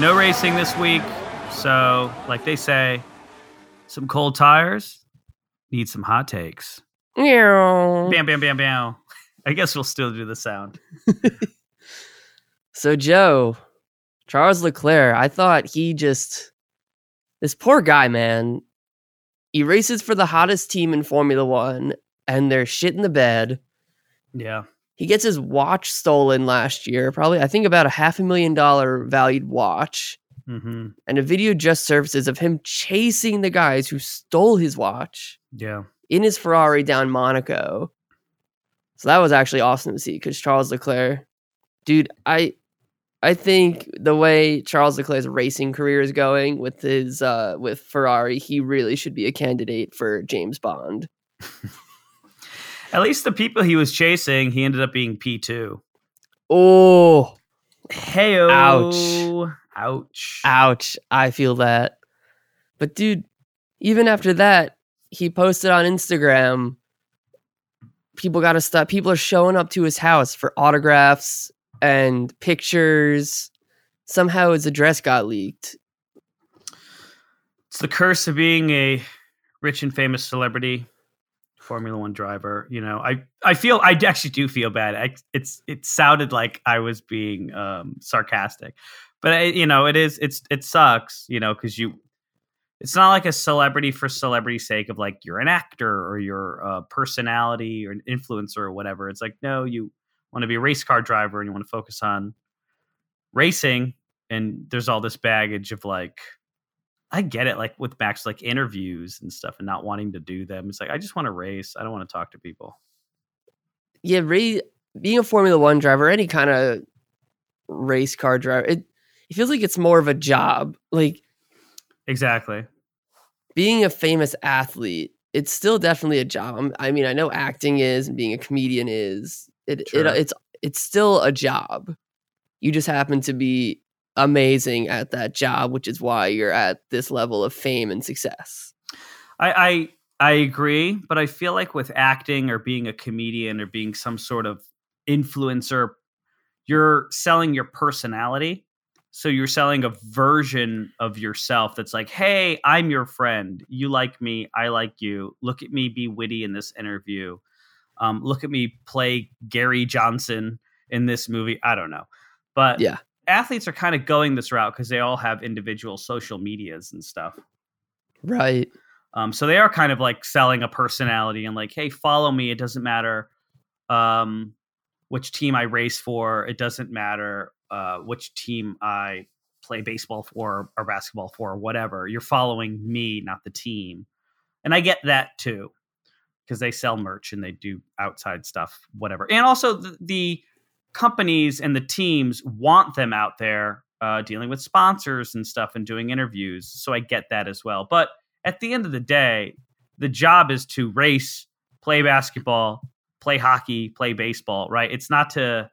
no racing this week. So, like they say, some cold tires need some hot takes. Meow. Bam, bam, bam, bam. I guess we'll still do the sound. So Joe, Charles Leclerc, I thought he just this poor guy, man. He races for the hottest team in Formula One, and they're shit in the bed. Yeah. He gets his watch stolen last year, probably I think about a half a million dollar valued watch. Mm-hmm. And a video just surfaces of him chasing the guys who stole his watch Yeah. in his Ferrari down Monaco. So that was actually awesome to see because Charles Leclerc, dude, I I think the way Charles Leclerc's racing career is going with his uh with Ferrari, he really should be a candidate for James Bond. At least the people he was chasing, he ended up being P2. Oh, Hey, Ouch. Ouch. ouch. I feel that. But dude, even after that, he posted on Instagram people got to stop people are showing up to his house for autographs and pictures. Somehow his address got leaked. It's the curse of being a rich and famous celebrity, Formula One driver. You know, I I feel I actually do feel bad. I, it's it sounded like I was being um, sarcastic, but I, you know, it is it's it sucks. You know, because you. It's not like a celebrity for celebrity's sake of like you're an actor or you're a personality or an influencer or whatever. It's like no, you want to be a race car driver and you want to focus on racing, and there's all this baggage of like I get it, like with Max, like interviews and stuff, and not wanting to do them. It's like I just want to race. I don't want to talk to people. Yeah, ra- being a Formula One driver, any kind of race car driver, it it feels like it's more of a job. Like Exactly. being a famous athlete, it's still definitely a job. I'm- I mean, I know acting is and being a comedian is. It, it it's it's still a job. You just happen to be amazing at that job, which is why you're at this level of fame and success. I, I I agree, but I feel like with acting or being a comedian or being some sort of influencer, you're selling your personality. So you're selling a version of yourself that's like, hey, I'm your friend. You like me. I like you. Look at me be witty in this interview. Um, look at me play Gary Johnson in this movie. I don't know. But Yeah. Athletes are kind of going this route because they all have individual social medias and stuff. Right. Um, so they are kind of like selling a personality and like, hey, follow me. It doesn't matter um, which team I race for. It doesn't matter uh, which team I play baseball for or basketball for or whatever. You're following me, not the team. And I get that too because they sell merch and they do outside stuff, whatever. And also the, the companies and the teams want them out there uh, dealing with sponsors and stuff and doing interviews. So I get that as well. But at the end of the day, the job is to race, play basketball, play hockey, play baseball, right? It's not to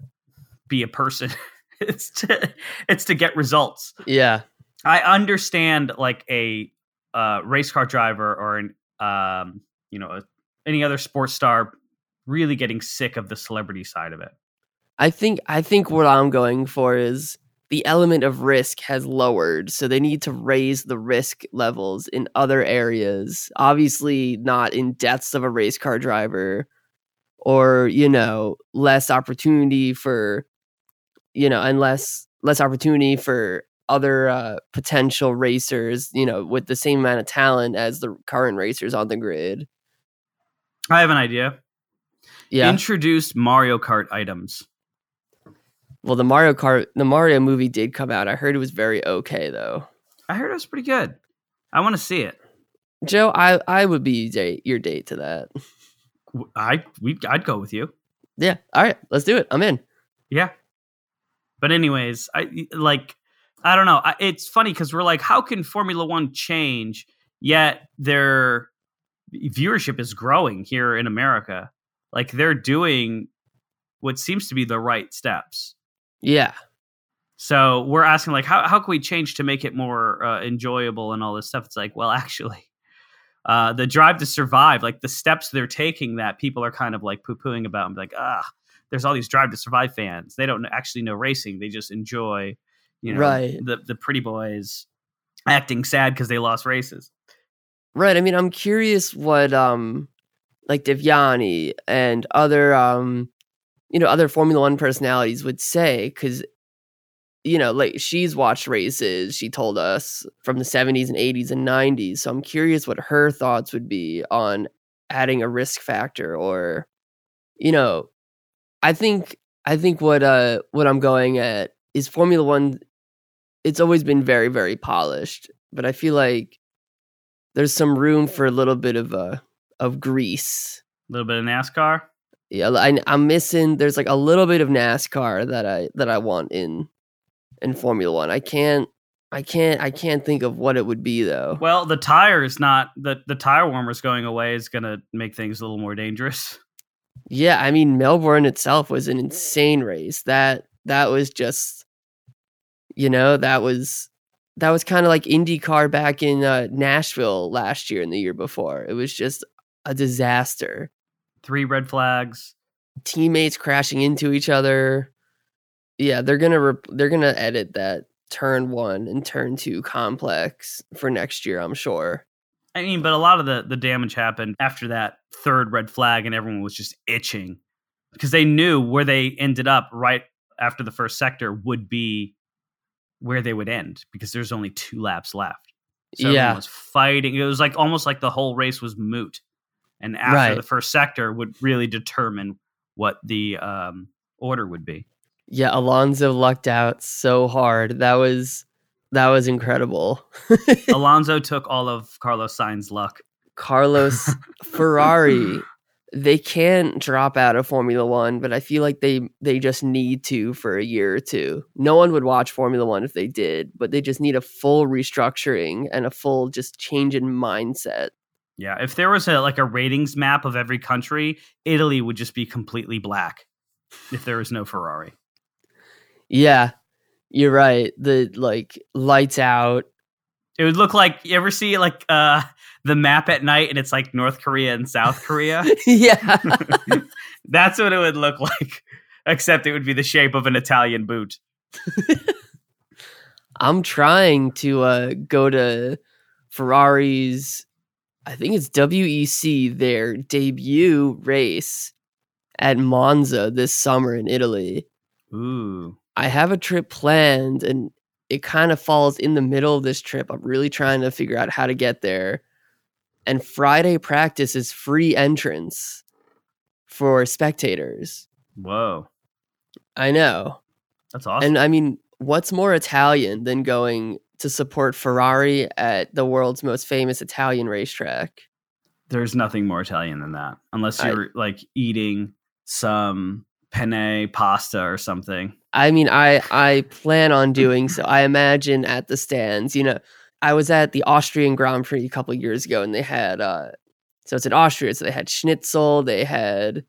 be a person. it's to it's to get results. Yeah. I understand like a uh, race car driver or an um, you know a, any other sports star really getting sick of the celebrity side of it. I think I think what I'm going for is the element of risk has lowered, so they need to raise the risk levels in other areas. Obviously, not in deaths of a race car driver, or you know, less opportunity for, you know, and less less opportunity for other uh, potential racers, you know, with the same amount of talent as the current racers on the grid. I have an idea. Yeah. Introduce Mario Kart items. Well, the Mario Kart, the Mario movie did come out. I heard it was very okay though. I heard it was pretty good. I want to see it. Joe, I I would be date, your date to that. I we I'd go with you. Yeah. All right, let's do it. I'm in. Yeah. But anyways, I like I don't know. I, it's funny because we're like, how can Formula One change? Yet their viewership is growing here in America. Like they're doing what seems to be the right steps. Yeah. So we're asking like, how how can we change to make it more uh, enjoyable and all this stuff? It's like, well, actually, uh, the drive to survive, like the steps they're taking that people are kind of like poo pooing about and be like, ah, there's all these drive to survive fans. They don't actually know racing. They just enjoy you know, Right. the the pretty boys acting sad because they lost races. Right. I mean, I'm curious what um like Devyani and other um you know other Formula One personalities would say because you know like she's watched races she told us from the 70s and 80s and 90s so i'm curious what her thoughts would be on adding a risk factor or you know i think i think what uh what i'm going at is formula one it's always been very very polished but i feel like there's some room for a little bit of uh of grease A little bit of NASCAR. Yeah I, i'm missing there's like a little bit of nascar that i that i want in in formula one. I can't i can't i can't think of what it would be though. Well, the tire is not the the tire warmers going away is going to make things a little more dangerous. yeah i mean melbourne itself was an insane race. That that was just you know that was that was kind of like indycar back in uh, nashville last year and the year before. It was just a disaster Three red flags. teammates crashing into each other. Yeah, they're gonna rep- they're gonna edit that turn one and turn two complex for next year. I'm sure. I mean, but a lot of the the damage happened after that third red flag, and everyone was just itching because they knew where they ended up right after the first sector would be where they would end because there's only two laps left. So Yeah. everyone was fighting. It was like almost like the whole race was moot, and after Right. the first sector would really determine what the um, order would be. Yeah, Alonso lucked out so hard. That was that was incredible. Alonso took all of Carlos Sainz's luck. Carlos Ferrari, they can't drop out of Formula One, but I feel like they they just need to for a year or two. No one would watch Formula One if they did, but they just need a full restructuring and a full just change in mindset. Yeah, if there was a like a ratings map of every country, Italy would just be completely black if there was no Ferrari. Yeah, you're right. The like lights out. It would look like you ever see like uh the map at night and it's like North Korea and South Korea. yeah. That's what it would look like. Except it would be the shape of an Italian boot. I'm trying to uh go to Ferrari's I think it's WEC their debut race at Monza this summer in Italy. Ooh. I have a trip planned and it kind of falls in the middle of this trip. I'm really trying to figure out how to get there. And Friday practice is free entrance for spectators. Whoa. I know. That's awesome. And I mean, what's more Italian than going to support Ferrari at the world's most famous Italian racetrack? There's nothing more Italian than that. Unless you're like eating some penne pasta or something. I mean, I I plan on doing so. I imagine at the stands, you know, I was at the Austrian Grand Prix a couple years ago, and they had uh, so it's in Austria, so they had schnitzel, they had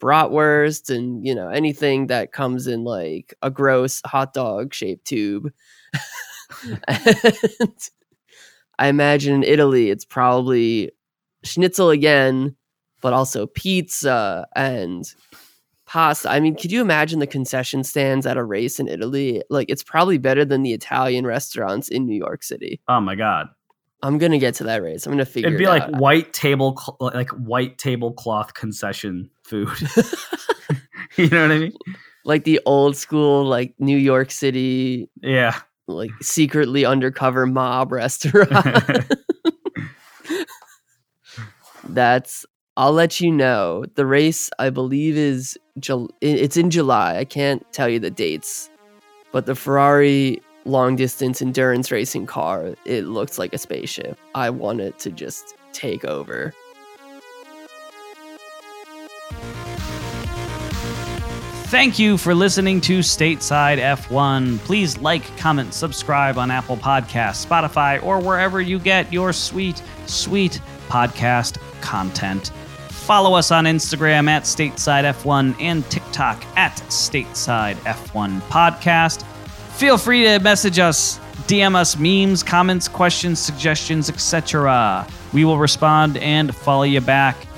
bratwurst, and you know anything that comes in like a gross hot dog shaped tube. and I imagine in Italy, it's probably schnitzel again, but also pizza and pasta. I mean, could you imagine the concession stands at a race in Italy? Like, it's probably better than the Italian restaurants in New York City. Oh my god. I'm gonna get to that race. I'm gonna figure. Out. It'd be it like out. white table cl- like white tablecloth concession food. you know what I mean? like the old school, like New York City, Yeah. Like secretly undercover mob restaurant. That's. I'll let you know. The race, I believe, is it's in July. I can't tell you the dates, but the Ferrari long distance endurance racing car, it looks like a spaceship. I want it to just take over. Thank you for listening to Stateside F1. Please like, comment, subscribe on Apple Podcasts, Spotify, or wherever you get your sweet, sweet podcast content. Follow us on Instagram at Stateside F1 and TikTok at Stateside F1 Podcast. Feel free to message us, DM us memes, comments, questions, suggestions, etc. We will respond and follow you back.